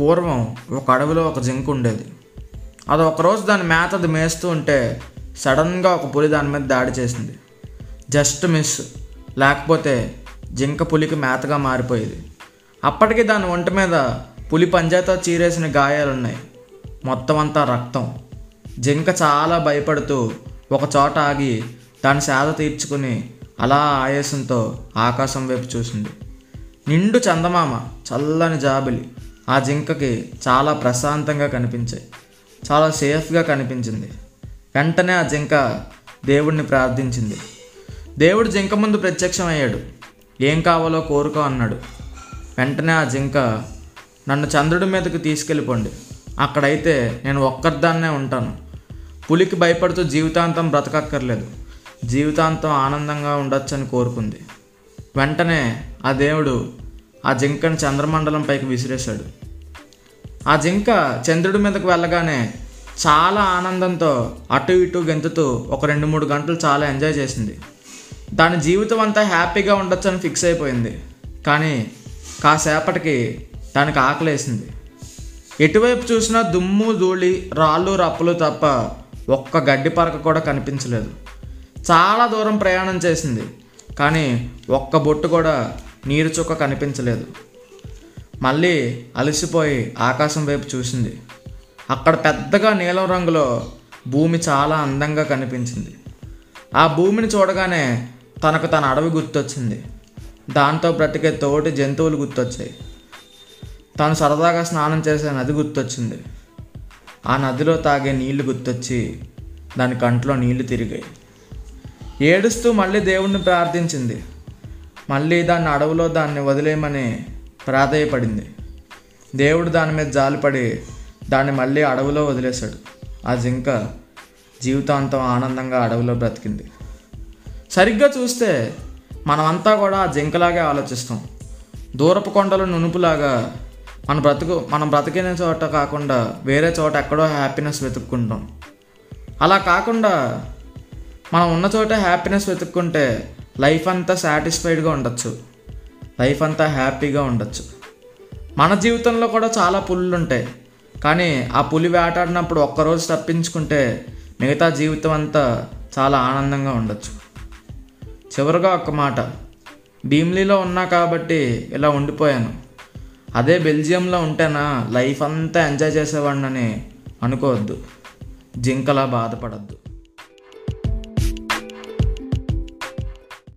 పూర్వం ఒక అడవిలో ఒక జింక ఉండేది. అది ఒకరోజు దాని మేత అది మేస్తూ ఉంటే సడన్గా ఒక పులి దాని మీద దాడి చేసింది. జస్ట్ మిస్ లేకపోతే జింక పులికి మేతగా మారిపోయేది. అప్పటికి దాని ఒంటి మీద పులి పంజాతో చీరేసిన గాయాలున్నాయి. మొత్తం అంతా రక్తం. జింక చాలా భయపడుతూ ఒక చోట ఆగి దాని సేద తీర్చుకుని అలా ఆయాసంతో ఆకాశం వైపు చూసింది. నిండు చందమామ చల్లని జాబిలి. ఆ జింకకి చాలా ప్రశాంతంగా కనిపించాయి. చాలా సేఫ్గా కనిపించింది. వెంటనే ఆ జింక దేవుడిని ప్రార్థించింది. దేవుడు జింక ముందు ప్రత్యక్షమయ్యాడు. ఏం కావాలో కోరుకో అన్నాడు. వెంటనే ఆ జింక నన్ను చంద్రుడి మీదకి తీసుకెళ్ళిపోండి. అక్కడైతే నేను ఒక్కరిదాన్నే ఉంటాను. పులికి భయపడుతూ జీవితాంతం బ్రతకక్కర్లేదు. జీవితాంతం ఆనందంగా ఉండొచ్చని కోరుకుంది. వెంటనే ఆ దేవుడు ఆ జింకను చంద్రమండలం పైకి విసిరేశాడు. ఆ జింక చంద్రుడి మీదకు వెళ్ళగానే చాలా ఆనందంతో అటు ఇటు గెంతుతూ ఒక రెండు మూడు గంటలు చాలా ఎంజాయ్ చేసింది. దాని జీవితం అంతా హ్యాపీగా ఉండొచ్చని ఫిక్స్ అయిపోయింది. కానీ కాసేపటికి దానికి ఆకలేసింది. ఎటువైపు చూసినా దుమ్ము ధూళి రాళ్ళు రప్పలు తప్ప ఒక్క గడ్డి పరక కూడా కనిపించలేదు. చాలా దూరం ప్రయాణం చేసింది. కానీ ఒక్క బొట్టు కూడా నీరు చుక్క కనిపించలేదు. మళ్ళీ అలసిపోయి ఆకాశం వైపు చూసింది. అక్కడ పెద్దగా నీలం రంగులో భూమి చాలా అందంగా కనిపించింది. ఆ భూమిని చూడగానే తనకు తన అడవి గుర్తొచ్చింది. దాంతో బ్రతికే తోటి జంతువులు గుర్తొచ్చాయి. తను సరదాగా స్నానం చేసే నది గుర్తొచ్చింది. ఆ నదిలో తాగే నీళ్ళు గుర్తొచ్చి దాని కంట్లో నీళ్ళు తిరిగాయి. ఏడుస్తూ మళ్ళీ దేవుణ్ణి ప్రార్థించింది. మళ్ళీ దాన్ని అడవిలో దాన్ని వదిలేయమని ప్రాధేయపడింది. దేవుడు దాని మీద జాలిపడి దాన్ని మళ్ళీ అడవిలో వదిలేశాడు. ఆ జింక జీవితాంతం ఆనందంగా అడవిలో బ్రతికింది. సరిగ్గా చూస్తే మనమంతా కూడా ఆ జింకలాగే ఆలోచిస్తాం. దూరపు కొండలు నునుపులాగా మన బ్రతుకు మనం బ్రతికిన చోట కాకుండా వేరే చోట ఎక్కడో హ్యాపీనెస్ వెతుక్కుంటాం. అలా కాకుండా మనం ఉన్న చోట హ్యాపీనెస్ వెతుక్కుంటే లైఫ్ అంతా సాటిస్ఫైడ్గా ఉండొచ్చు. లైఫ్ అంతా హ్యాపీగా ఉండొచ్చు. మన జీవితంలో కూడా చాలా పులులు ఉంటాయి కానీ ఆ పులి వేటాడినప్పుడు ఒక్కరోజు తప్పించుకుంటే మిగతా జీవితం అంతా చాలా ఆనందంగా ఉండొచ్చు. చివరిగా ఒక మాట. భీమ్లీలో ఉన్నా కాబట్టి ఇలా ఉండిపోయాను. అదే బెల్జియంలో ఉంటేనా లైఫ్ అంతా ఎంజాయ్ చేసేవాడినని అనుకోవద్దు. జింకలా బాధపడద్దు.